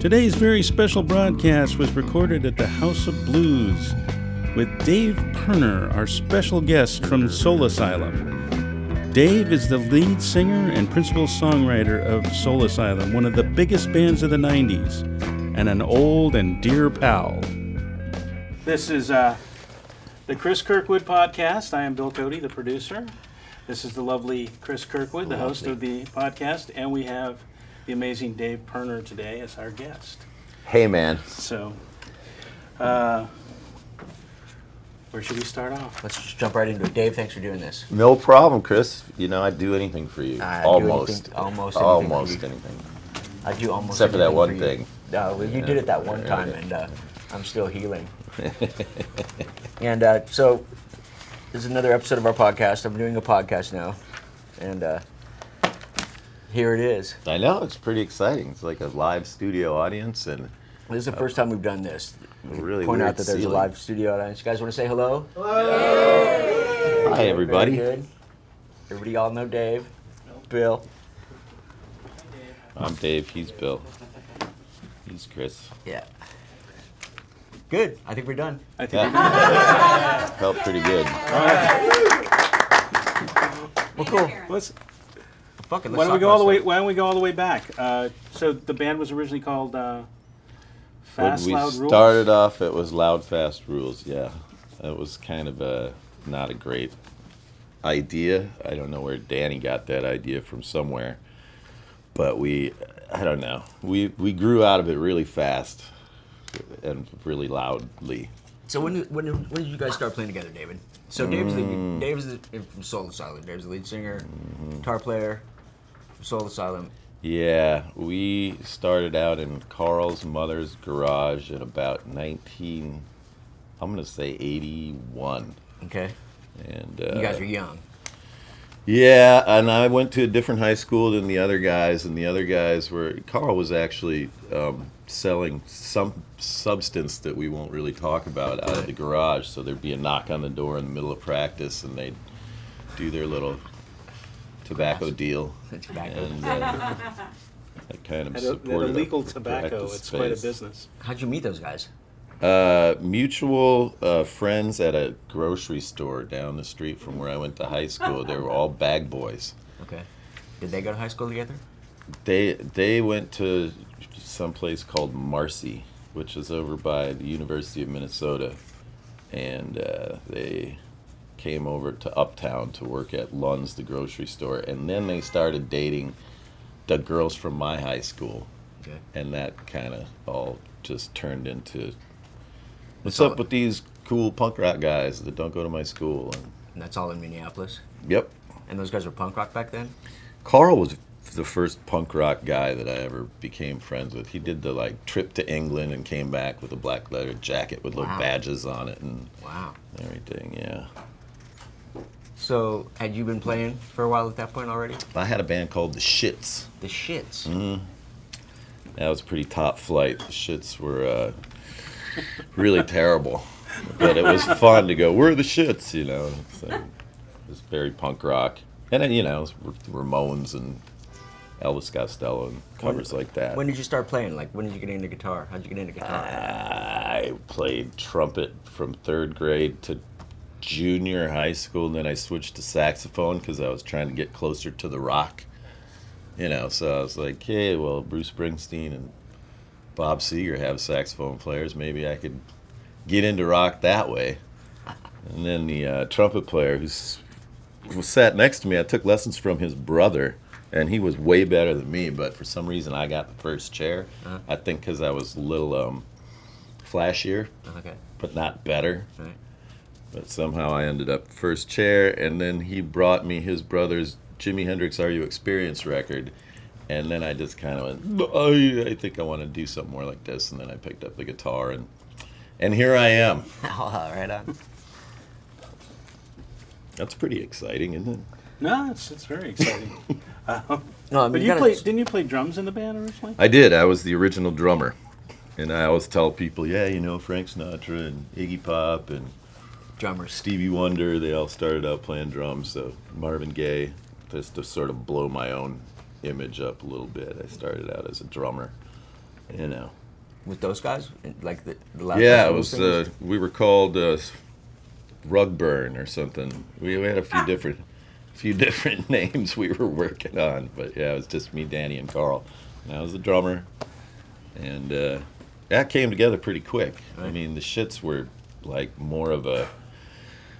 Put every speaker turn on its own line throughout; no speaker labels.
Today's very special broadcast was recorded at the House of Blues with Dave Pirner, our special guest from Soul Asylum. Dave is the lead singer and principal songwriter of Soul Asylum, one of the biggest bands of the 90s, and an old and dear pal. This is uh, the Chris Kirkwood podcast. I am Bill Cody, the producer. This is the lovely Chris Kirkwood, the host of the podcast, and we have the amazing Dave Pirner today as our guest.
Hey, man.
So, uh, where should we start off?
Let's just jump right into it. Dave, thanks for doing this.
No problem, Chris. You know, I'd do anything for you.
I'd
almost.
anything- almost anything for
Almost
you.
anything.
I do almost anything.
Except for that
anything
one
you.
thing.
No, well, you did it that one
Yeah.
time, and uh, I'm still healing. and uh, so, this is another episode of our podcast. I'm doing a podcast now, and uh, here it is.
I know, it's pretty exciting. It's like a live studio audience and
This is the first time we've done this.
really
Point out that there's
ceiling.
a live studio audience. You guys want to say hello? Hello.
Hi, everybody.
Very good. Everybody all know Dave, Bill.
I'm Dave. He's Bill. He's Chris.
Yeah. Good. I think we're done.
I think
Felt pretty good. All right.
Well, cool.
let's.
Fuck it.
Why don't we go all the way? Why don't we go all the way back? Uh, so the band was originally called uh, Fast
when we
Loud Rules.
started off, it was Loud Fast Rules. Yeah, it was kind of a not a great idea. I don't know where Danny got that idea from somewhere, but we, I don't know. We we grew out of it really fast and really loudly.
So when did, when, did- when did you guys start playing together, David? So Dave's
Mm.
the Dave's the, from Soul Asylum. Dave's the lead singer,
Mm-hmm.
guitar player, Soul Asylum.
Yeah, we started out in Carl's mother's garage in about 19, I'm gonna say 81,
Okay.
and uh,
You guys are young.
Yeah, and I went to a different high school than the other guys, and the other guys were. Carl was actually um, selling some substance that we won't really talk about out of the garage. So there'd be a knock on the door in the middle of practice, and they'd do their little tobacco deal.
Tobacco.
And uh, that kind of
That, that
supported
illegal
a
tobacco.
practice
It's quite a business.
How'd you meet those guys?
Uh, mutual uh, friends at a grocery store down the street from where I went to high school. They were all bag boys.
Okay. Did they go to high school together?
They they went to some place called Marcy, which is over by the University of Minnesota, and uh, they came over to Uptown to work at Lund's, the grocery store, and then they started dating the girls from my high school,
Okay.
and that kind of all just turned into what's up with these cool punk rock guys that don't go to my school? And,
And that's all in Minneapolis.
yep,
And those guys were punk rock back then.
Carl was the first punk rock guy that I ever became friends with. He did the like trip to England and came back with a black leather jacket with little badges on it and
Wow.
everything. Yeah,
So had you been playing for a while at that point already?
I had a band called the Shits.
The shits.
Mm-hmm. That was pretty top flight. The Shits were uh, really terrible, but it was fun to go. We're the Shits, you know. So it was very punk rock, and then you know it was Ramones and Elvis Costello and covers like that.
When did you start playing? Like when did you get into guitar? How'd you get into guitar?
I played trumpet from third grade to junior high school, and then I switched to saxophone because I was trying to get closer to the rock. You know, so I was like, hey, well, Bruce Springsteen and Bob Seger have saxophone players. Maybe I could get into rock that way. And then the uh, trumpet player who sat next to me, I took lessons from his brother, and he was way better than me. But for some reason, I got the first chair.
Uh-huh.
I think because I was a little um, flashier,
okay.
but not better.
Right.
But somehow I ended up first chair, and then he brought me his brother's Jimi Hendrix "Are You Experienced" record, and then I just kind of went, "No, I, I think I want to do something more like this, and then I picked up the guitar, and and here I am.
Oh, right on.
That's pretty exciting, isn't it?
No, it's, it's very exciting. um,
No, I mean,
but you
gotta-
played? Didn't you play drums in the band originally?
I did. I was the original drummer, and I always tell people, yeah, you know Frank Sinatra and Iggy Pop and
drummers.
Stevie Wonder. They all started out playing drums. So Marvin Gaye, just to sort of blow my own image up a little bit. I started out as a drummer, you know.
with those guys, like the, the last
Yeah, it was.
things?
Uh, we were called uh, Rug Burn or something. We, we had a few different, few different names we were working on, but yeah, it was just me, Danny, and Carl. And I was the drummer, and uh, that came together pretty quick. I mean, the Shits were like more of a.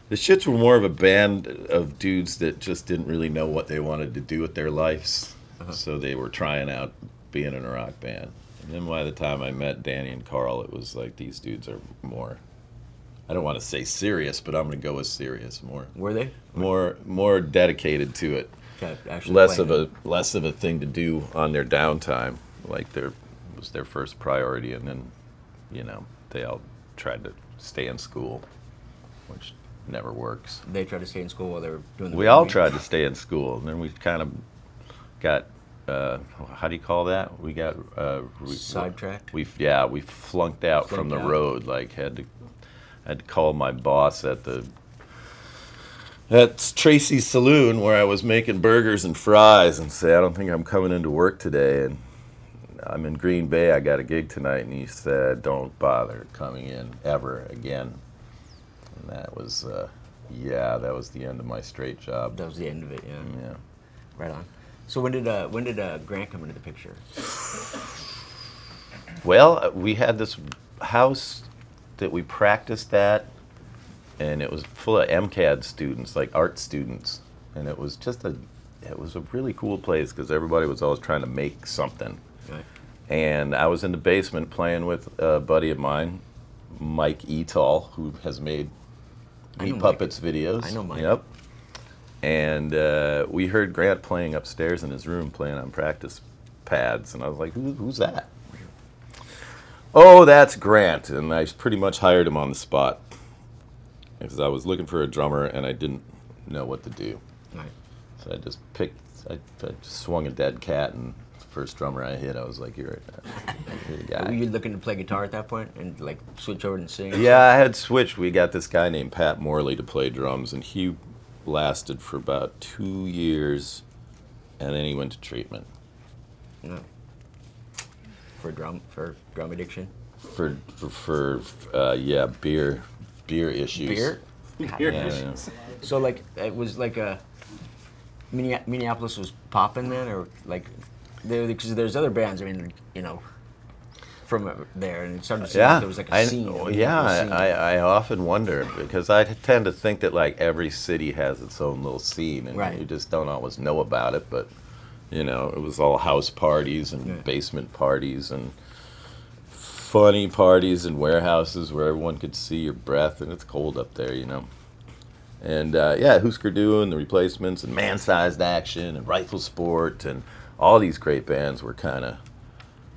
The Shits were more of a band of dudes that just didn't really know what they wanted to do with their lives,
Uh-huh.
so they were trying out being in a rock band. And then by the time I met Danny and Carl, it was like these dudes are more. I don't want to say serious, but I'm going to go with serious. More,
Were they?
more, more dedicated to it.
Okay, actually
Less of a less of a thing to do on their downtime. Like their was their first priority, and then, you know, they all tried to stay in school, which never works.
They tried to stay in school while they were doing the
We all tried to stay in school, and then we kind of got. Uh, how do you call that? We got uh, we,
Sidetracked?
We yeah, we flunked out from the
out.
road. Like had to had to call my boss at the at Tracy's Saloon where I was making burgers and fries, and say I don't think I'm coming into work today, and I'm in Green Bay. I got a gig tonight, and he said, "Don't bother coming in ever again." And that was. Uh, yeah, that was the end of my straight job.
That was the end of it. Yeah.
Yeah.
Right on. So when did uh, when did uh, Grant come into the picture?
Well, uh, we had this house that we practiced at, and it was full of MCAD students, like art students, and it was just a, it was a really cool place because everybody was always trying to make something.
Right.
And I was in the basement playing with a buddy of mine, Mike Etall, who has made Meat
know Mike.
Puppets videos.
I know Mike.
Yep. And uh, we heard Grant playing upstairs in his room, playing on practice pads, and I was like, Who, "Who's that?" Oh, that's Grant, and I pretty much hired him on the spot because I was looking for a drummer and I didn't know what to do.
Right.
So I just picked, I, I just swung a dead cat, and first drummer I hit, I was like, "You're, uh, you're guy."
Were you looking to play guitar at that point and like switch over and sing?
Yeah, I had switched. We got this guy named Pat Morley to play drums, and he lasted for about two years, and then he went to treatment
No. For drum for drum addiction.
for for, for uh, yeah beer beer issues.
Beer.
Yeah, yeah.
So like it was like a Minneapolis was popping then, or like because there's other bands. I mean, you know, from there, and it started to seem like
Yeah,
there was like a
I,
scene. a
yeah.
Minneapolis scene.
I, I often wonder because I tend to think that like every city has its own little scene, and
Right.
you just don't always know about it. But you know, it was all house parties and
Yeah.
basement parties and funny parties in warehouses where everyone could see your breath, and it's cold up there, you know. And uh, yeah, Husker Du and the Replacements and Man Sized Action and Rifle Sport and all these great bands were kind of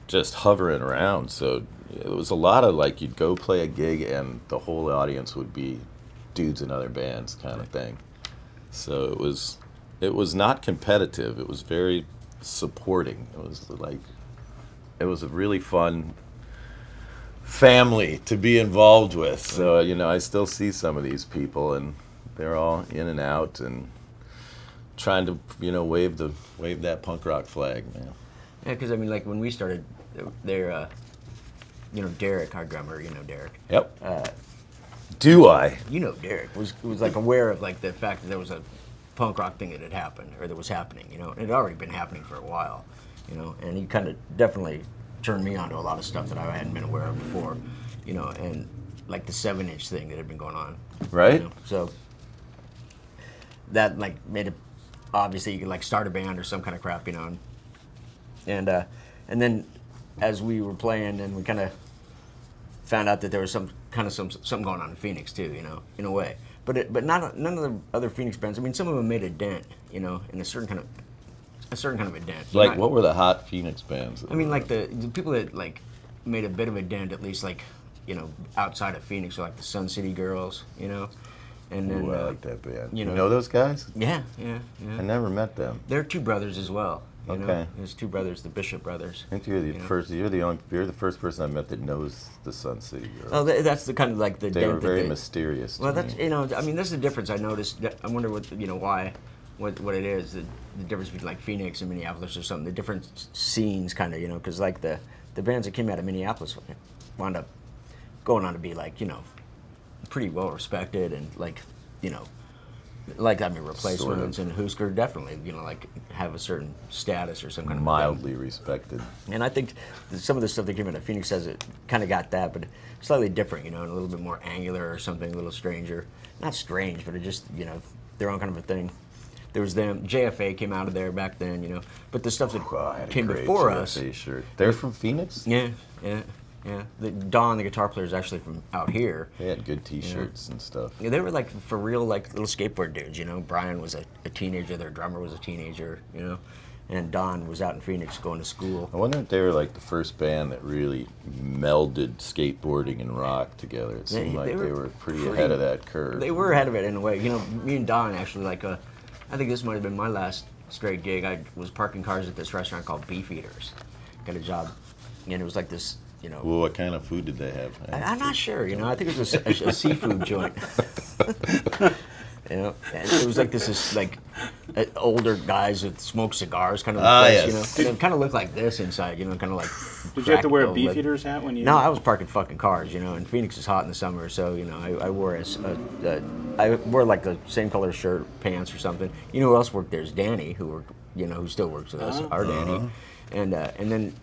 just hovering around. So it was a lot of like you'd go play a gig and the whole audience would be dudes in other bands kind of thing. So it was it was not competitive. It was very supporting. It was like it was a really fun family to be involved with. So you know, I still see some of these people and they're all in and out and trying to you know wave the wave that punk rock flag, man.
Yeah, because I mean, like when we started, there, uh, you know, Derek, our drummer, you know, Derek.
Yep.
Uh,
Do I?
you know, Derek was was like aware of like the fact that there was a punk rock thing that had happened or that was happening. You know, it had already been happening for a while. You know, and he kind of definitely turned me on to a lot of stuff that I hadn't been aware of before. You know, and like the seven inch thing that had been going on.
Right?
You know, so that like made it obviously you could like start a band or some kind of crap, you know. And and, uh, and then as we were playing and we kind of found out that there was some kind of some something going on in Phoenix too, you know, in a way. But it, but not none of the other Phoenix bands. I mean, some of them made a dent, you know, in a certain kind of a certain kind of a dent.
Like,
Not-
what were the hot Phoenix bands?
I mean, like the, the people that like made a bit of a dent, at least like you know outside of Phoenix, like the Sun City Girls, you know, and then
Ooh, I
uh,
like that band.
you
You
know-
know, those guys?
yeah, yeah,
I never met them.
They're two brothers as well. You know?
Okay.
There's two brothers, the Bishop brothers.
I think you're the
You know?
first. You're the only. You're the first person I met that knows the Sun City Girls.
Oh, that's the kind of like the
they were very
they-
mysterious.
Well, that's
me.
you know, I mean, that's the difference I noticed. I wonder what you know why, what what it is. The, the difference between like Phoenix and Minneapolis or something. The different scenes, kind of, you know, because like the the bands that came out of Minneapolis wound up going on to be like you know pretty well respected and like you know like I mean replacements
Sort
and Husker definitely you know like have a certain status or some kind of
Mildly respected.
and I think some of the stuff that came out of Phoenix has it kind of got that, but slightly different, you know, and a little bit more angular or something, a little stranger. Not strange, but it just, you know, their own kind of a thing. There was them. JFA came out of there back then, you know. But the stuff that
Oh, I had a
came before us,
shirt. They're from Phoenix.
yeah, yeah, yeah. The, Don, the guitar player, is actually from out here.
They had good T-shirts and stuff.
Yeah, they were like for real, like little skateboard dudes. You know, Brian was a, a teenager. Their drummer was a teenager. You know, and Don was out in Phoenix going to school.
I wonder if they were like the first band that really melded skateboarding and rock together. It seemed like
they
they
were
were, pretty,
pretty-
ahead of that curve.
They were ahead of it in a way. You know, me and Don actually like. Uh, I think this might have been my last straight gig. I was parking cars at this restaurant called Beef Eaters. Got a job, and it was like this. You know,
Well, what kind of food did they have?
I, I'm not sure. You know, I think it was a, a- a seafood joint. you know, and it was like this is like uh, older guys with smoke cigars, kind of.
Ah,
place,
yes.
You know, and it kind of looked like this inside. You know, kind of like.
Did you have to wear a
cracked,
beef
like-
hat when you?
no, I was parking fucking cars, you know, and Phoenix is hot in the summer, so you know, I, I wore a, s- a- a- I wore like the same color shirt, pants, or something. You know who else worked there? Is Danny, who worked, you know, who still works with us, our Danny, and uh, and then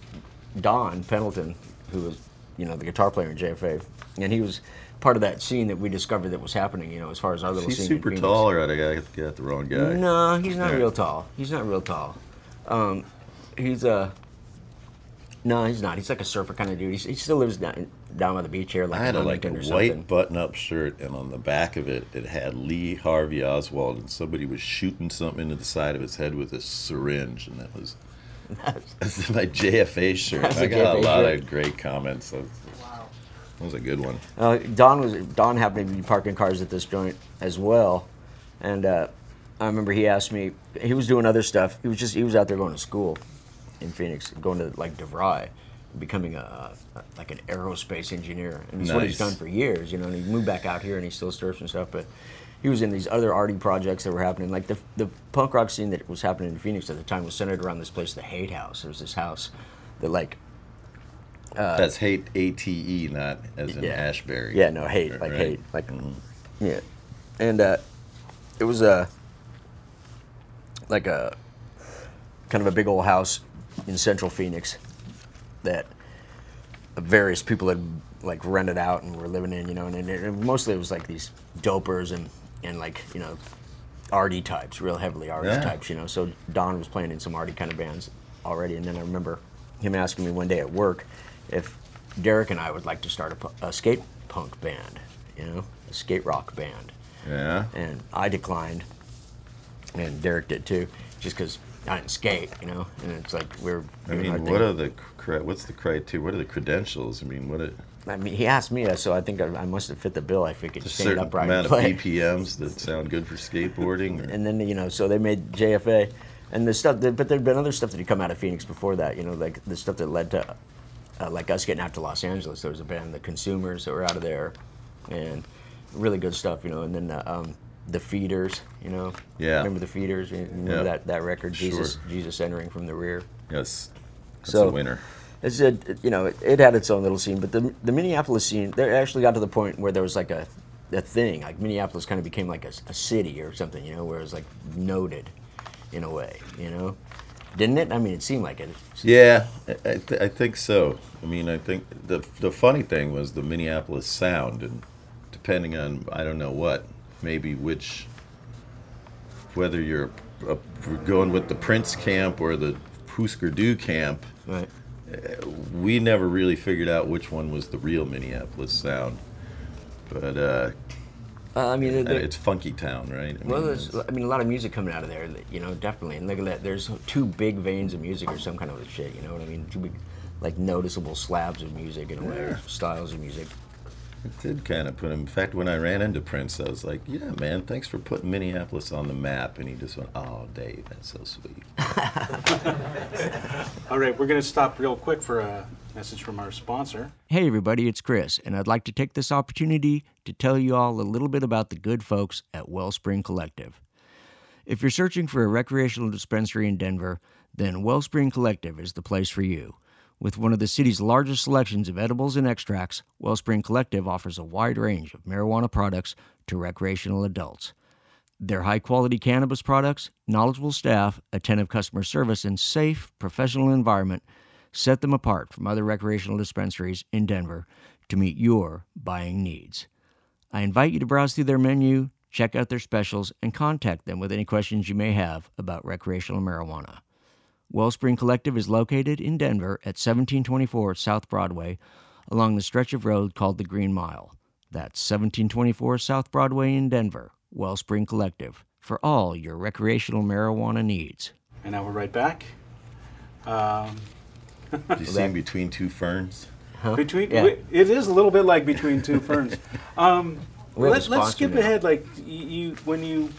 Don Pendleton, who was, you know, the guitar player in JFA, and he was part of that scene that we discovered that was happening, you know, as far as our little
He's
scene. in
super tall, or I got, the wrong guy.
No, he's not
Yeah.
real tall. He's not real tall. Um, he's a. No, he's not. He's like a surfer kind of dude. He's, he still lives down, down by the beach here, like
I had a, like a white button-up shirt, and on the back of it, it had Lee Harvey Oswald, and somebody was shooting something into the side of his head with a syringe, and that was that's my JFA shirt.
That's
I
a
got a
JFA
lot
shirt.
of great comments. That was, that was a good one.
Uh, Don was Don happened to be parking cars at this joint as well, and uh, I remember he asked me. He was doing other stuff. He was just he was out there going to school in Phoenix, going to like DeVry, becoming a, a like an aerospace engineer, and it's what he's done for years. You know, and he moved back out here and he still surfs and stuff, but. He was in these other arty projects that were happening. Like the, the punk rock scene that was happening in Phoenix at the time was centered around this place, the Hate House. There was this house that like
That's hate A T E, not as in
Uh, yeah.
Ashbury.
Yeah, no hate, like
Right.
hate, like yeah, and uh, it was a like a kind of a big old house in central Phoenix that various people had like rented out and were living in, you know, and, and it, mostly it was like these dopers and and like you know arty types, real heavily arty
Yeah.
types, you know. So Don was playing in some arty kind of bands already, and then I remember him asking me one day at work if Derek and I would like to start a, a skate punk band, you know, a skate rock band,
Yeah.
and I declined, and Derek did too, just because I didn't skate, you know, and it's like we're.
I mean,
thing.
what are the what's the criteria? What are the credentials? I mean, what are
I mean, he asked me, so I think I, I must have fit the bill. I figured
a
stand
certain
upright
amount
and
of. BPMs that sound good for skateboarding? Or?
and then you know, so they made JFA, and the stuff. That, but there'd been other stuff that had come out of Phoenix before that. You know, like the stuff that led to, uh, like us getting out to Los Angeles. There was a band, The Consumers, that were out of there, and really good stuff. You know, and then uh, um, the Feederz. You know,
Yeah.
remember the Feederz? You remember
Yeah.
that that record, Jesus
Sure.
Jesus entering from the rear.
yes, that's
So-
a winner.
It's a, you know, it, it had its own little scene, but the the Minneapolis scene, they actually got to the point where there was like a, a thing, like Minneapolis kind of became like a, a city or something, you know, where it was like noted, in a way, you know, didn't it? I mean, it seemed like it.
Yeah, I, I, th- I think so. I mean, I think the the funny thing was the Minneapolis sound, and depending on I don't know what, maybe which, whether you're uh going with the Prince camp or the Husker Du camp,
Right.
We never really figured out which one was the real Minneapolis sound. But uh,
Uh, I mean,
and it's funky town, right? I
well,
mean,
there's, I mean, a lot of music coming out of there, you know, definitely. And look at that, there's two big veins of music or some kind of shit, you know what I mean? Two big, like, noticeable slabs of music in a way, styles of music.
It did kind of put him. In fact, when I ran into Prince, I was like, "Yeah, man, thanks for putting Minneapolis on the map." And he just went, "Oh, Dave, that's so sweet."
All right, we're going to stop real quick for a message from our sponsor.
Hey, everybody, it's Chris, and I'd like to take this opportunity to tell you all a little bit about the good folks at Wellspring Collective. If you're searching for a recreational dispensary in Denver, then Wellspring Collective is the place for you. With one of the city's largest selections of edibles and extracts, Wellspring Collective offers a wide range of marijuana products to recreational adults. Their high quality cannabis products, knowledgeable staff, attentive customer service, and safe, professional environment set them apart from other recreational dispensaries in Denver to meet your buying needs. I invite you to browse through their menu, check out their specials, and contact them with any questions you may have about recreational marijuana. Wellspring Collective is located in Denver at 1724 South Broadway along the stretch of road called the Green Mile. That's 1724 South Broadway in Denver. Wellspring Collective for all your recreational marijuana needs.
And now we're right back. Um,
Did you sing between two ferns?
between
Yeah.
it is a little bit like between two ferns. Um,
We have
let, us skip
now.
ahead. Like you, you when you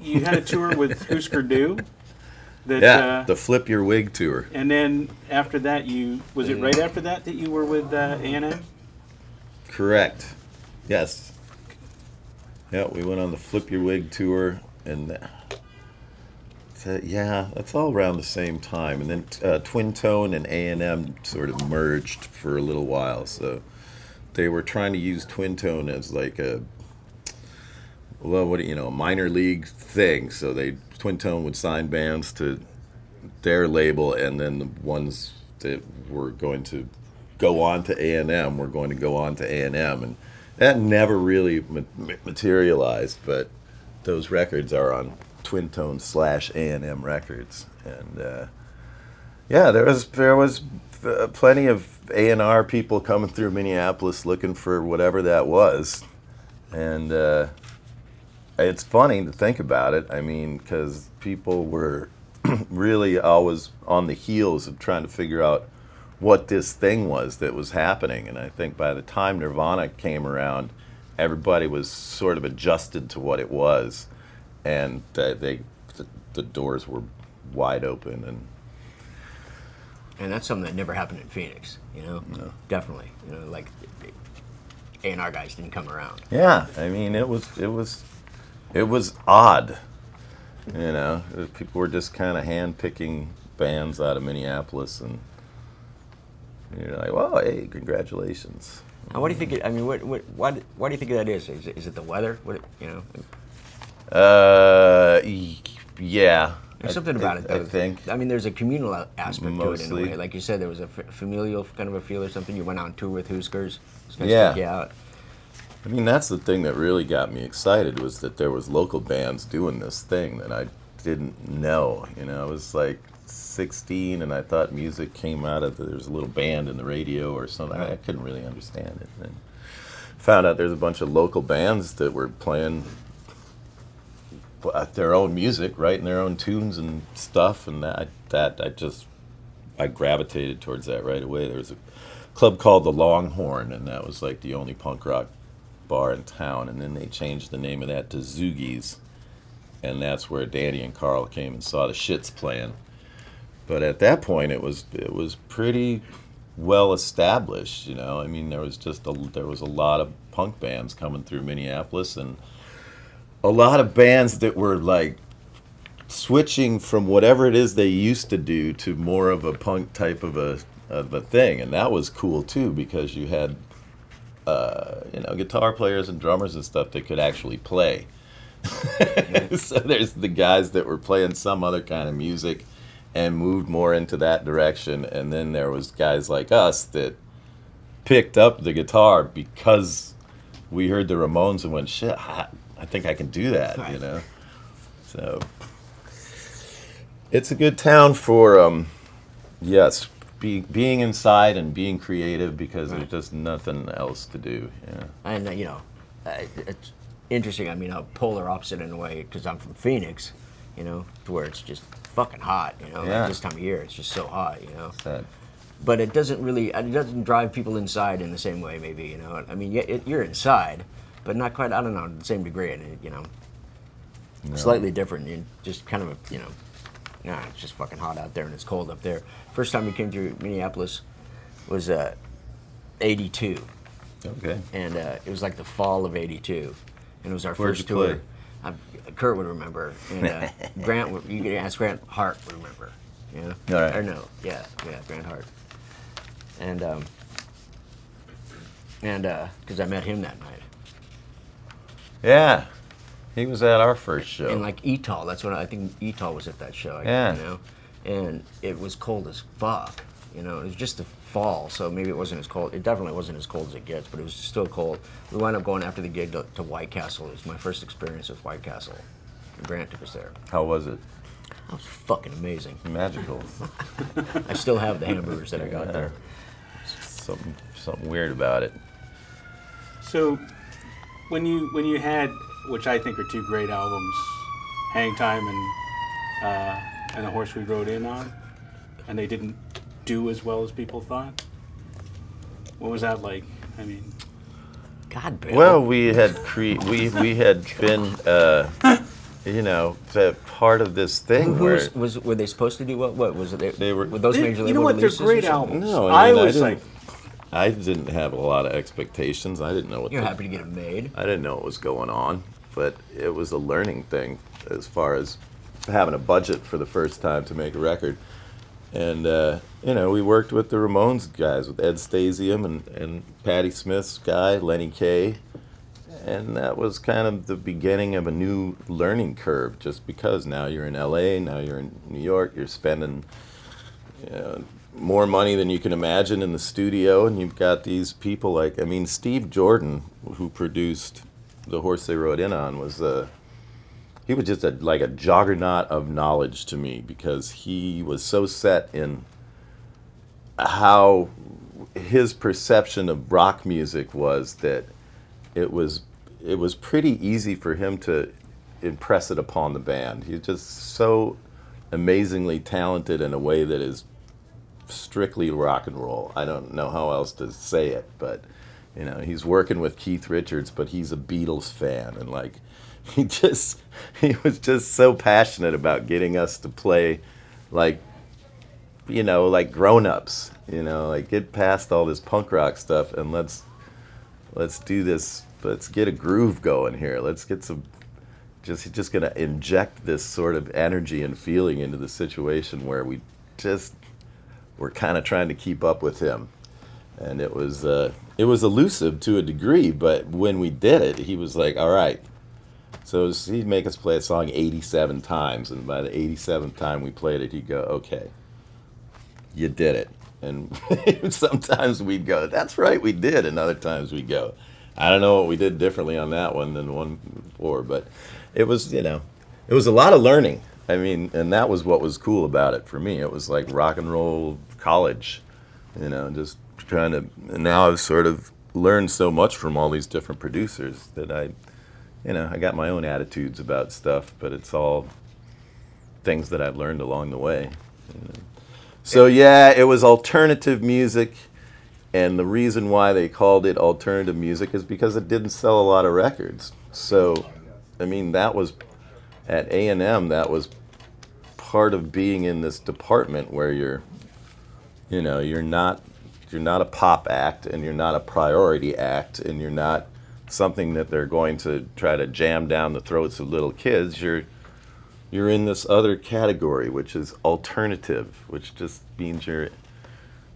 you had a tour with Husker Du. That,
Yeah,
uh,
the Flip Your Wig tour.
and then after that, you was it right after that that you were with uh, A&M?
Correct. Yes. Yeah, we went on the Flip Your Wig tour, and uh, yeah, that's all around the same time. And then uh, Twin Tone and A and M sort of merged for a little while. So they were trying to use Twin Tone as like a well, what you know, a minor league thing. So they Twin Tone would sign bands to their label, and then the ones that were going to go on to A and M were going to go on to A and M, and that never really ma- ma- materialized. But those records are on Twin Tone slash A and M Records, and uh, yeah, there was there was uh, plenty of A and R people coming through Minneapolis looking for whatever that was, and. Uh, it's funny to think about it. I mean, because people were really always on the heels of trying to figure out what this thing was that was happening. And I think by the time Nirvana came around, everybody was sort of adjusted to what it was, and that they the, the doors were wide open. And
And that's something that never happened in Phoenix, you know? Definitely. You know, like A&R guys didn't come around.
yeah, I mean, it was it was it was odd. You know, people were just kind of hand picking bands out of Minneapolis, and you're like, "Well, hey, congratulations."
Now, what do you think? It, I mean, what, what, why, do- why do you think that is? Is it, is it the weather? What, you know,
Uh, yeah.
there's something about
I-
it. Though.
I think.
I mean, there's a communal aspect to it in a way. Like you said, there was a f- familial kind of a feel or something. You went on tour with Huskers. It's
Yeah.
stick you out.
I mean, that's the thing that really got me excited was that there was local bands doing this thing that I didn't know. You know, I was like 16, and I thought music came out of there was a little band in the radio or something. I, I couldn't really understand it. And found out there's a bunch of local bands that were playing uh, their own music, writing their own tunes and stuff, and that that I just I gravitated towards that right away. There was a club called the Longhorn, and that was like the only punk rock bar in town. And then they changed the name of that to Zoogies, and that's where Danny and Carl came and saw the shits playing. But at that point, it was it was pretty well established. You know, I mean, there was just a, there was a lot of punk bands coming through Minneapolis, and a lot of bands that were like switching from whatever it is they used to do to more of a punk type of a of a thing, and that was cool too because you had uh, you know guitar players and drummers and stuff that could actually play. so there's the guys that were playing some other kind of music and moved more into that direction, and then there was guys like us that picked up the guitar because we heard the Ramones and went, "Shit, I, I think I can do that," you know. So it's a good town for um, yes, be, being inside and being creative because
Right.
there's just nothing else to do. Yeah.
And uh, you know, uh, it's interesting. I mean, a polar opposite in a way because I'm from Phoenix, you know, to where it's just fucking hot. You know,
Yeah.
like this time of year, it's just so hot. You know,
That,
but it doesn't really, it doesn't drive people inside in the same way. Maybe you know, I mean, you're inside, but not quite. I don't know, the same degree. And you know, slightly different. You just kind of, you know, nah, it's just fucking hot out there and it's cold up there. First time we came through Minneapolis was uh, '82
okay.
and uh, it was like the fall of '82, and it was our
Where'd
first tour. I, Curt would remember, and uh, Grant. Would, you could ask Grant Hart would remember. You know?
All right.
Or no, yeah, yeah, Grant Hart. And um, and because I met him that night.
Yeah, he was at our first show.
And like Etal, that's when I think Etal was at that show.
Yeah.
You know, and it was cold as fuck. You know, it was just the fall, so maybe it wasn't as cold. It definitely wasn't as cold as it gets, but it was still cold. We wound up going after the gig to, to White Castle. It was my first experience with White Castle. Grant took us there.
How was it?
That was fucking amazing.
Magical.
I still have the hamburgers that I got there.
something something weird about it.
So, when you when you had, which I think are two great albums, Hang Time and uh, and the Horse We Rode In on, and they didn't do as well as people thought. What was that like? I mean,
God, Bill.
Well, we had cre- we we had been uh, you know the part of this thing
who
where
was, was were they supposed to do what? What was it? They,
They were-
Were those
they-
major
you
label
know what? They're
releases
great albums.
No,
I,
I mean, I
was
didn't-
like,
I didn't have a lot of expectations. I didn't know what
You're
the-
happy to get them made.
I didn't know what was going on, but it was a learning thing as far as having a budget for the first time to make a record. And, uh, you know, we worked with the Ramones guys, with Ed Stasium and, and Patti Smith's guy, Lenny Kaye. And that was kind of the beginning of a new learning curve, just because now you're in LA, now you're in New York, you're spending you know, more money than you can imagine in the studio, and you've got these people like I mean Steve Jordan, who produced the horse they rode in on, was uh, he was just a, like a juggernaut of knowledge to me because he was so set in how his perception of rock music was that it was it was pretty easy for him to impress it upon the band. He's just so amazingly talented in a way that is strictly rock and roll. I don't know how else to say it, but you know, he's working with Keith Richards, but he's a Beatles fan and like he just he was just so passionate about getting us to play like you know, like grown-ups, you know, like get past all this punk rock stuff and let's let's do this let's get a groove going here. Let's get some just just gonna inject this sort of energy and feeling into the situation where we just were kind of trying to keep up with him, and it was uh, it was elusive to a degree. But when we did it, he was like, "All right." So was- he'd make us play a song 87 times, and by the 87th time we played it, he'd go, "Okay, you did it." And sometimes we'd go, "That's right, we did," and other times we'd go, "I don't know what we did differently on that one than one before," but it was, you know, it was a lot of learning. I mean, and that was what was cool about it for me. It was like rock and roll college, you know, just trying to. And now I've sort of learned so much from all these different producers that I, you know, I got my own attitudes about stuff, but it's all things that I've learned along the way. you know. So yeah, it was alternative music, and the reason why they called it alternative music is because it didn't sell a lot of records. So, I mean, that was at A and M. That was part of being in this department where you're, you know, you're not you're not a pop act and you're not a priority act and you're not something that they're going to try to jam down the throats of little kids. You're you're in this other category, which is alternative, which just means you're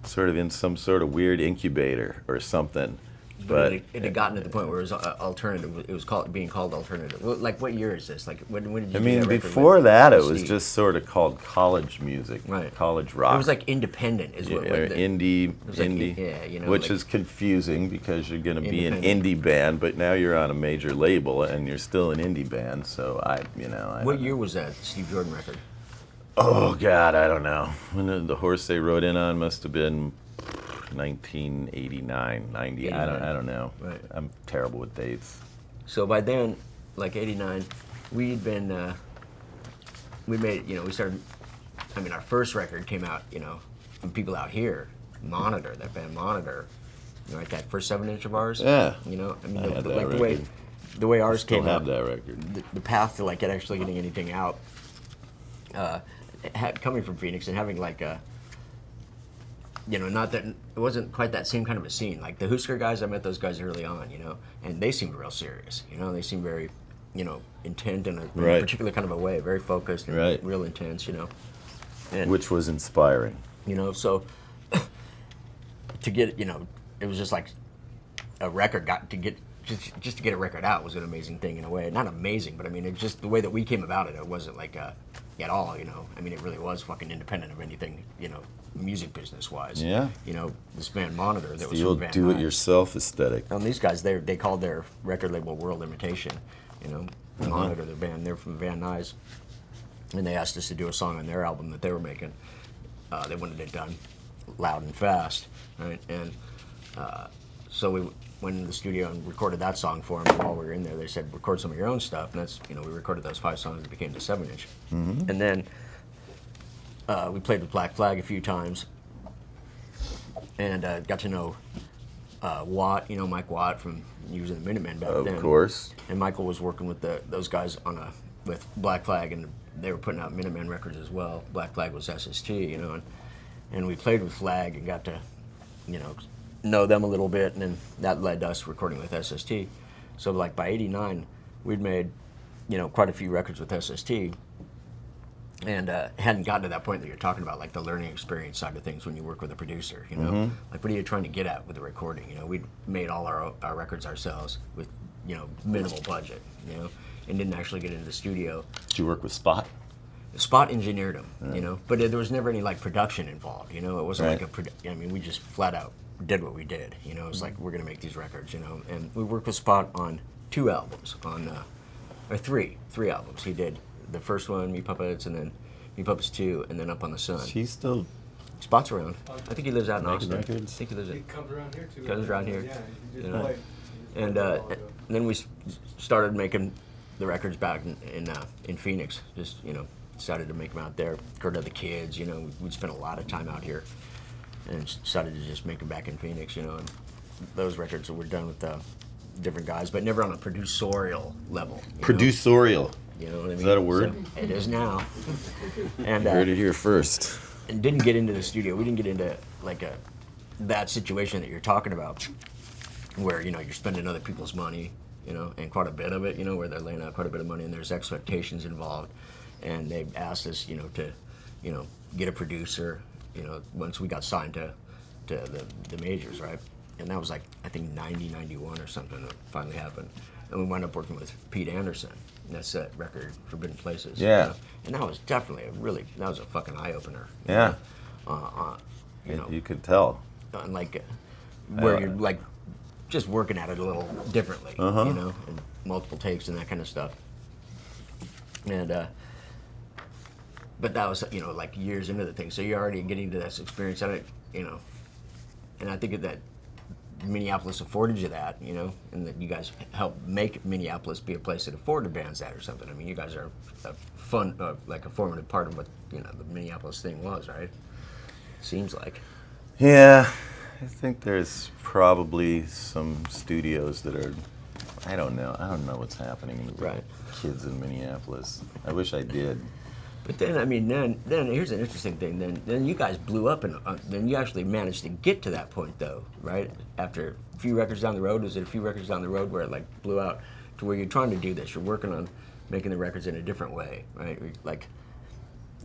sort of in some sort of weird incubator or something. But
it, it had gotten to the point where it was uh, alternative. It was called being called alternative. Like, what year is this? Like, when, when did you?
I mean,
that
before that, it was just sort of called college music,
Right.
college rock.
It was like independent, is what.
Yeah,
the-
indie,
like
indie,
in- yeah, you know,
which
like-
is confusing because you're going to be an indie band, but now you're on a major label and you're still an indie band. So I, you know, I
What year
know.
was that Steve Jordan record?
Oh God, I don't know. When the horse they rode in on must have been 1989, 90. I don't, I don't know.
Right.
I'm terrible with dates.
So by then, like '89, we'd been uh, we made you know we started. I mean, our first record came out you know from people out here. Monitor that band Monitor, you know, like that first seven inch of ours.
Yeah.
You know, I mean, the,
had
the-
that
like the way
record.
the way ours
Still
came
have
out.
that record.
The, the path to like get actually getting anything out, uh, had, coming from Phoenix and having like a. You know, not that it wasn't quite that same kind of a scene. Like the Husker guys, I met those guys early on, you know, and they seemed real serious. You know, they seemed very, you know, intent in a, in a particular kind of a way, very focused and
Right.
real intense. You know, And
Which was inspiring.
you know, so to get you know, it was just like a record got to get just just to get a record out was an amazing thing in a way. Not amazing, but I mean, it just the way that we came about it, it wasn't like uh, at all. You know, I mean, it really was fucking independent of anything. You know, music business wise.
Yeah.
You know, this band Monitor that was
The old
Van Nuys.
do-it-yourself aesthetic.
And these guys, they they called their record label World Imitation. You know,
Uh-huh.
Monitor, the band, they're from Van Nuys, and they asked us to do a song on their album that they were making. Uh, they wanted it done loud and fast, right? And uh, so we went in the studio and recorded that song for them. While we were in there, they said, "Record some of your own stuff," and that's you know we recorded those five songs that became the seven inch, and then uh, we played with Black Flag a few times, and uh, got to know uh, Watt, you know Mike Watt from using the Minutemen back
Of
then.
course.
And Michael was working with the those guys on a with Black Flag, and they were putting out Minutemen records as well. Black Flag was SST, you know, and, and we played with Flag and got to, you know, know them a little bit, and then that led to us recording with SST. So like by '89, we'd made, you know, quite a few records with SST, and uh, hadn't gotten to that point that you're talking about, like the learning experience side of things when you work with a producer. You know, like what are you trying to get at with the recording? You know, we made all our our records ourselves with you know minimal budget. You know, and didn't actually get into the studio.
Did you work with Spot?
Spot engineered them, you know, but there was never any like production involved. You know, it wasn't like
Right.
a. Produ- I mean, we just flat out did what we did. You know, it's like we're gonna make these records. You know, and we worked with Spot on two albums, on uh, or three, three albums. He did the first one, Meat Puppets, and then Meat Puppets Two, and then Up on the Sun.
She's still
Spot's around. I think he lives out in Austin.
records?
I think he lives
He
in.
comes around here too.
Comes around here.
Yeah, he just
You know. And uh, then we started making the records back in in, uh, in Phoenix. Just you know, decided to make them out there. Heard of the kids. You know, we'd spent a lot of time out here, and decided to just make them back in Phoenix. You know, and those records were done with uh, different guys, but never on a producerial level. you know? You know what I mean?
Is that a word?
So, it is now. And uh,
Heard it here first.
and didn't get into the studio. We didn't get into like a that situation that you're talking about, where you know you're spending other people's money, you know, and quite a bit of it, you know, where they're laying out quite a bit of money and there's expectations involved, and they asked us, you know, to, you know, get a producer, you know, once we got signed to, to the, the majors, right, and that was like I think 90, 91 or something that finally happened, and we wound up working with Pete Anderson. And That's that record, Forbidden Places. you
Yeah.
know, and that was definitely a really that was a fucking eye opener.
Yeah.
Uh, uh, you know,
You could tell.
on like uh, where
Uh,
you're like just working at it a little differently,
Uh-huh.
you know, and multiple takes and that kind of stuff. And uh, but that was you know like years into the thing, so you're already getting to this experience at it, you know. And I think that Minneapolis afforded you that, you know, and that you guys helped make Minneapolis be a place that afforded bands that or something. I mean, you guys are a fun, uh, like a formative part of what you know the Minneapolis thing was, right? Seems like.
Yeah, I think there's probably some studios that are. I don't know. I don't know what's happening with the
Right.
kids in Minneapolis. I wish I did.
But then, I mean, then, then here's an interesting thing. Then, then you guys blew up, and uh, then you actually managed to get to that point, though, right? After a few records down the road, was it a few records down the road where it like blew out to where you're trying to do this? You're working on making the records in a different way, right? Like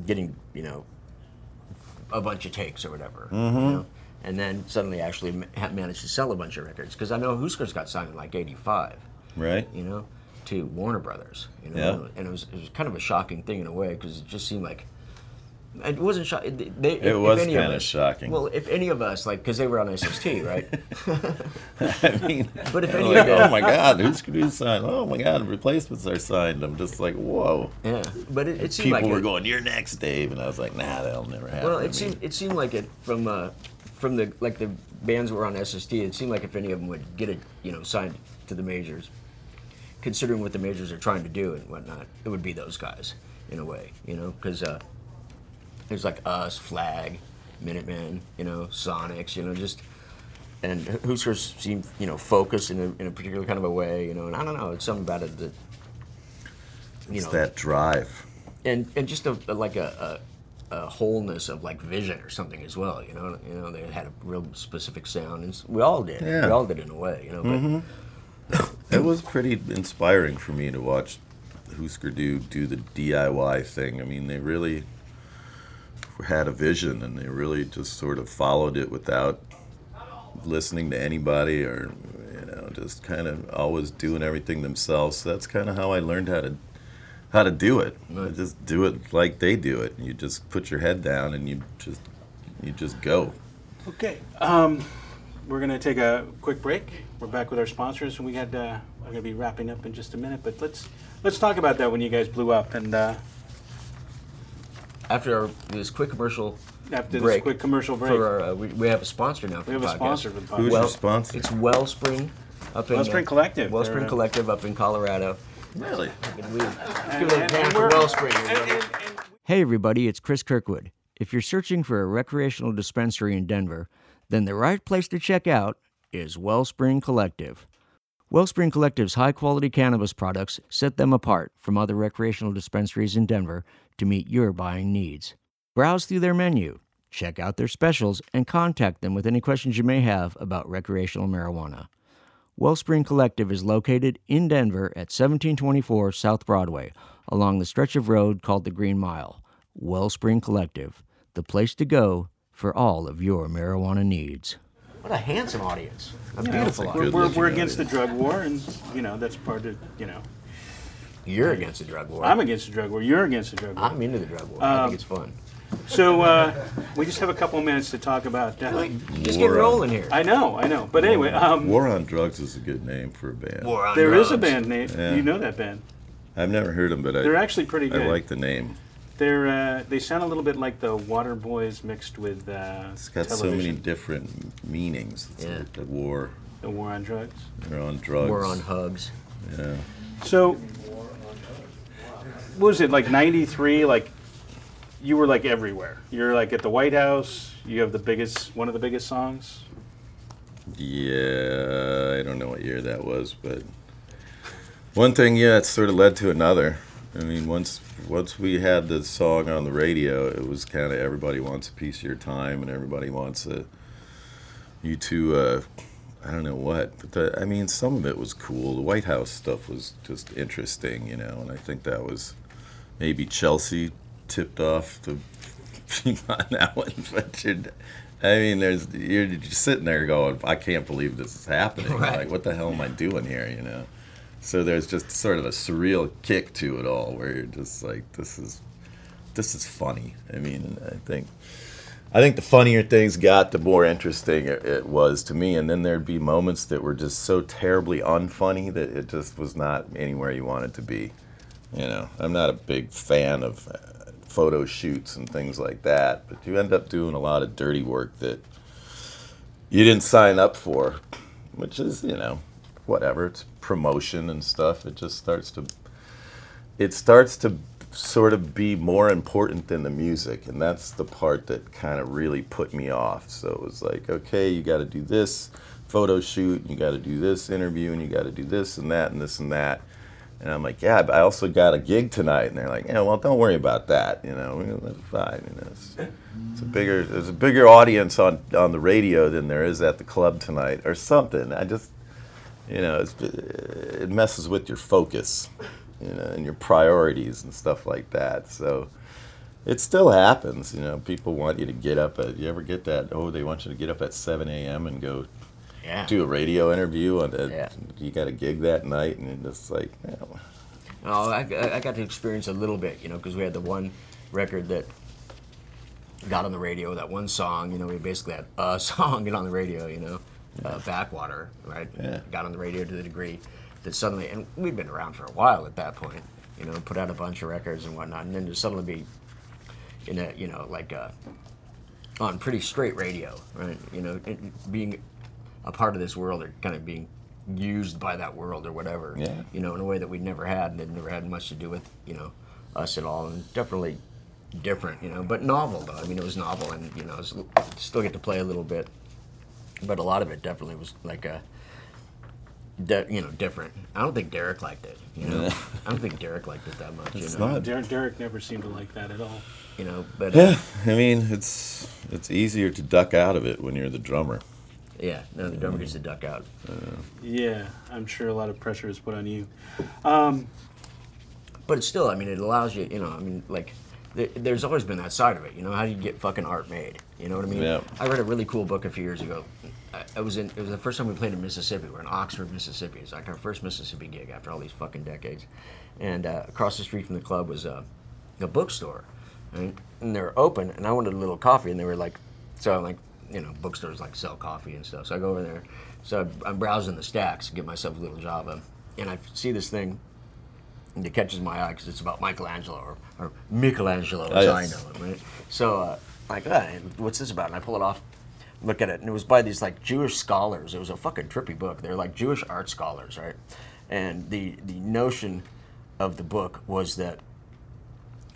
getting, you know, a bunch of takes or whatever, you know? and then suddenly actually ma- managed to sell a bunch of records because I know Huskers got signed in like '85
Right?
you know, to Warner Brothers. You know,
Yeah.
and it was it was kind of a shocking thing in a way because it just seemed like it wasn't shocking. If-
It was
if any of us-
shocking.
Well, if any of us, like, because they were on SST, right?
I mean,
But if any
like,
of
oh my God, who's who's signed? Oh my God, replacements are signed. I'm just like, whoa.
yeah, but it, it seemed like
People
like
were
it,
going, "You're next, Dave," and I was like, "Nah, that'll never happen."
Well, it
me."
seemed it seemed like it from uh, from the like the bands were on SST. It seemed like if any of them would get it, you know, signed to the majors, considering what the majors are trying to do and whatnot, it would be those guys in a way, you know, because uh, there's like us, Flag, Minutemen, you know, Sonics, you know, just and Huskers seem you know focused in a, in a particular kind of a way, you know, and I don't know, it's something about it that you
it's
know
that drive.
and and just a, a- like a, a, a wholeness of like vision or something as well. You know, you know they had a real specific sound, and we all did.
Yeah.
We all did in a way. You know, but
It was pretty inspiring for me to watch Husker Du do the DIY thing. I mean, they really had a vision and they really just sort of followed it without listening to anybody or you know just kind of always doing everything themselves. So that's kind of how I learned how to how to do it. Just do it like they do it. You just put your head down and you just you just go.
Okay. Um, we're gonna take a quick break. We're back with our sponsors, and we had uh, we're gonna be wrapping up in just a minute. But let's let's talk about that when you guys blew up and uh,
After our, this quick commercial
after
break
this quick commercial break.
for our, uh, we, we have a sponsor now. For
we have
the
a
podcast.
sponsor for the podcast.
Who's your sponsor?
It's Wellspring up in
Wellspring
uh,
Collective.
Wellspring
They're, uh,
Collective up in Colorado.
Really?
And we,
And-
give a little
and- and
Wellspring.
and-
everybody.
and- and-
Hey everybody, it's Chris Kirkwood. If you're searching for a recreational dispensary in Denver, then the right place to check out is Wellspring Collective. Wellspring Collective's high quality cannabis products set them apart from other recreational dispensaries in Denver to meet your buying needs. Browse through their menu, check out their specials, and contact them with any questions you may have about recreational marijuana. Wellspring Collective is located in Denver at 1724 South Broadway, along the stretch of road called the Green Mile. Wellspring Collective, the place to go for all of your marijuana needs.
What a handsome audience. A
you
beautiful
a
audience.
we're, we're, we're against the drug war, and you know that's part of you know.
You're against the drug war.
I'm against the drug war. You're against the drug war.
I'm into the drug war. I
Um,
think it's fun.
So uh, we just have a couple minutes to talk about. Uh,
Just
War
get
on-
rolling here.
I know, I know. But anyway, um,
War on Drugs is a good name for a band.
War on
there is a band name.
Yeah.
You know that band.
I've never heard them, but I
They're actually pretty Good.
I like the name.
They're uh, they sound a little bit like the Waterboys mixed with uh,
It's got so many different meanings. It's
Yeah.
like the war.
The war on drugs.
They're on drugs.
War on hugs.
Yeah.
So, what was it like '93? Like, you were like everywhere. You're like at the White House. You have the biggest, one of the biggest songs.
Yeah, I don't know what year that was, but one thing, yeah, it sort of led to another. I mean, once once we had the song on the radio, it was kind of everybody wants a piece of your time, and everybody wants a, you to, uh, I don't know what, but the, I mean, some of it was cool. The White House stuff was just interesting, you know, and I think that was maybe Chelsea tipped off the on that one, but you're, I mean, there's you're just sitting there going, I can't believe this is happening.
Right.
Like, what the hell am I doing here? You know. So there's just sort of a surreal kick to it all, where you're just like, this is, this is funny. I mean, I think, I think the funnier things got, the more interesting it, it was to me. And then there'd be moments that were just so terribly unfunny that it just was not anywhere you wanted to be. You know, I'm not a big fan of uh, photo shoots and things like that, but you end up doing a lot of dirty work that you didn't sign up for, which is, you know, whatever. It's promotion and stuff. It just starts to, it starts to sort of be more important than the music, and that's the part that kind of really put me off. So it was like, okay, you got to do this photo shoot, and you got to do this interview, and you got to do this and that and this and that. And I'm like, yeah, but I also got a gig tonight. And they're like, yeah, well, don't worry about that. You know, that's fine. You know, it's, it's a bigger, there's a bigger audience on on the radio than there is at the club tonight, or something. I just, you know, it's, it messes with your focus, you know, and your priorities and stuff like that. So. It still happens, you know. People want you to get up at. You ever get that? Oh, they want you to get up at 7 a.m. and go
Yeah.
do a radio interview, and
Yeah.
you got a gig that night, and it's like, yeah, well,
Oh, I, I I got to experience a little bit, you know, because we had the one record that got on the radio, that one song, you know, we basically had a song get on the radio, you know, uh, Backwater, right?
Yeah.
Got on the radio to the degree that suddenly, and we'd been around for a while at that point, you know, put out a bunch of records and whatnot, and then to suddenly be in a, you know, like uh on pretty straight radio, right? You know, it, being a part of this world or kind of being used by that world or whatever.
Yeah.
You know, in a way that we'd never had and it never had much to do with, you know, us at all. And definitely different, you know, but novel though. I mean, it was novel and, you know, still get to play a little bit. But a lot of it definitely was like a, de- you know, different. I don't think Derrick liked it, you know. I don't think Derrick liked it that much,
It's
you know.
not.
Derrick, Derrick never seemed to like that at all.
You know, but uh,
Yeah, I mean, it's it's easier to duck out of it when you're the drummer.
yeah, no, the drummer gets to duck out.
Yeah, I'm sure a lot of pressure is put on you.
but still, I mean, it allows you, you know, I mean, like th- there's always been that side of it. You know, how do you get fucking art made? You know what I mean?
Yeah.
I read a really cool book a few years ago. I, I was in. It was the first time we played in Mississippi. We're in Oxford, Mississippi. It's like our first Mississippi gig after all these fucking decades. And uh, across the street from the club was uh, a bookstore, right? and they were open. And I wanted a little coffee, and they were like, so I'm like, you know, bookstores like sell coffee and stuff. So I go over there. So I'm browsing the stacks to get myself a little Java, and I see this thing and it catches my eye because it's about Michelangelo or, or Michelangelo as
Oh,
I know it, right? So, uh, like, ah, what's this about? And I pull it off, look at it, and it was by these like Jewish scholars. It was a fucking trippy book. They're like Jewish art scholars, right? And the the notion of the book was that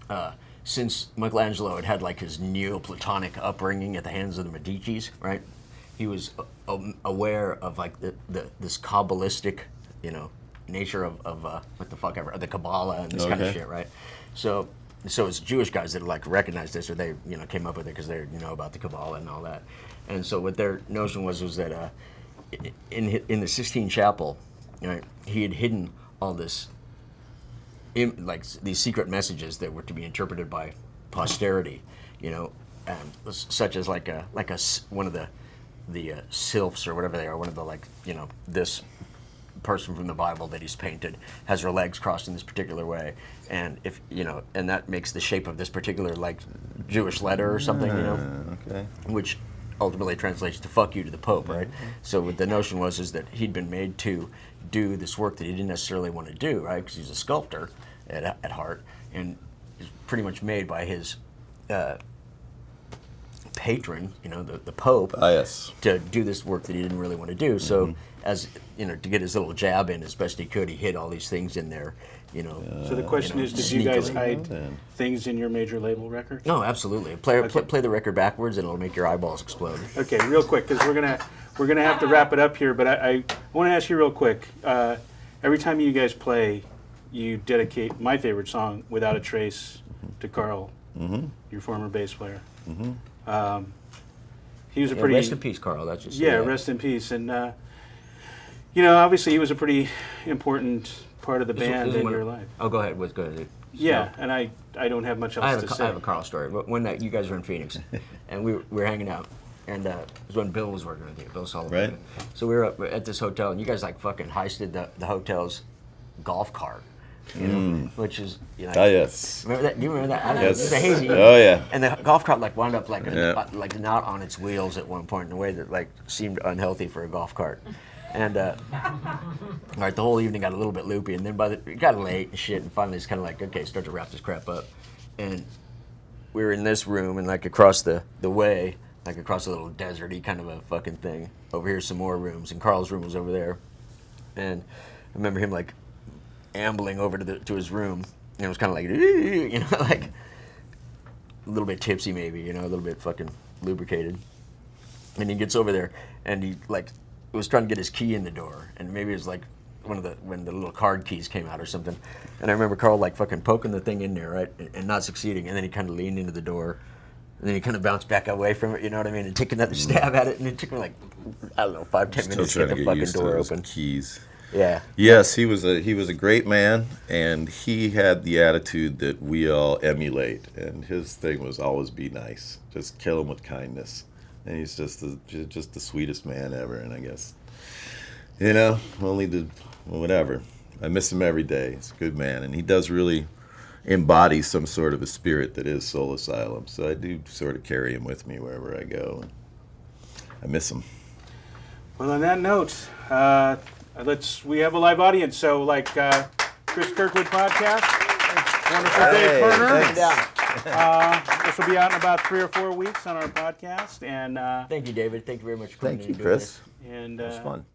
uh, since Michelangelo had had like his Neoplatonic upbringing at the hands of the Medici's, right? He was uh, um, aware of like the, the this kabbalistic, you know, nature of, of uh, what the fuck ever, the Kabbalah and this kind of shit, right? So, so it's Jewish guys that like recognized this, or they you know came up with it because they you know about the Kabbalah and all that. And so what their notion was was that uh, in in the Sistine Chapel, right, he had hidden all this im- like these secret messages that were to be interpreted by posterity, you know, s- such as like a like a one of the the uh, sylphs or whatever they are, one of the like you know this person from the Bible that he's painted has her legs crossed in this particular way, and if you know, and that makes the shape of this particular like Jewish letter or something, you know
Okay.
which ultimately translates to "fuck you" to the Pope, right? So what the notion was is that he'd been made to do this work that he didn't necessarily want to do, right? Because he's a sculptor at, at heart, and is pretty much made by his uh, patron, you know, the, the Pope,
Ah, yes.
to do this work that he didn't really want to do. So as you know, to get his little jab in as best he could, he hid all these things in there, you know.
So the question
know,
is, did you guys hide
Then.
things in your major label record?
No, absolutely. Play, play
Okay.
play the record backwards, and it'll make your eyeballs explode.
Okay, real quick, because we're gonna we're gonna have to wrap it up here. But I, I want to ask you real quick. Uh, every time you guys play, you dedicate my favorite song, "Without a Trace," to Karl, your former bass player. Um, he was a
Yeah,
pretty
rest in peace, Karl. That's just
yeah, rest in peace. And uh, you know, obviously, he was a pretty important part of the band in your life.
Oh, go ahead. What's good. ahead.
Yeah, and I I don't have much else
I have,
to
a,
say.
I have a Karl story. But One night, you guys were in Phoenix, and we were, we were hanging out, and uh, it was when Bill was working with you, Bill Sullivan.
Right.
So we were up at this hotel, and you guys like fucking heisted the, the hotel's golf cart, you know, which is you know.
Ah, yes.
Remember that? Do you remember that? I don't
Yes.
know. It was a hazy.
Oh, yeah.
And the golf cart like wound up like
Yeah.
like not on its wheels at one point in a way that like seemed unhealthy for a golf cart. And uh, all right, the whole evening got a little bit loopy, and then by the it got late and shit, and finally it's kind of like okay, start to wrap this crap up. And we were in this room, and like across the the way, like across a little deserty kind of a fucking thing. Over here, some more rooms, and Karl's room was over there. And I remember him like ambling over to the to his room, and it was kind of like you know like a little bit tipsy maybe, you know, a little bit fucking lubricated. And he gets over there, and he like was trying to get his key in the door, and maybe it was like one of the when the little card keys came out or something. And I remember Karl like fucking poking the thing in there, right, and, and not succeeding. And then he kind of leaned into the door, and then he kind of bounced back away from it. You know what I mean? And took another hmm. stab at it, and it took him like I don't know five ten
Still
minutes to get the
get
fucking door open.
keys.
Yeah.
Yes, he was a he was a great man, and he had the attitude that we all emulate. And his thing was always be nice, just kill him with kindness. And he's just the just the sweetest man ever. And I guess, you know, only the whatever. I miss him every day. He's a good man, and he does really embody some sort of a spirit that is Soul Asylum. So I do sort of carry him with me wherever I go. And I miss him.
Well, on that note, uh, let's. We have a live audience, so like uh, Chris Kirkwood podcast. Wonderful Dave Pirner.
Yeah.
Uh, this will be out in about three or four weeks on our podcast, and uh,
Thank you, David. Thank you very much for coming
Thank you, Chris.
this.
and
It was
uh,
fun.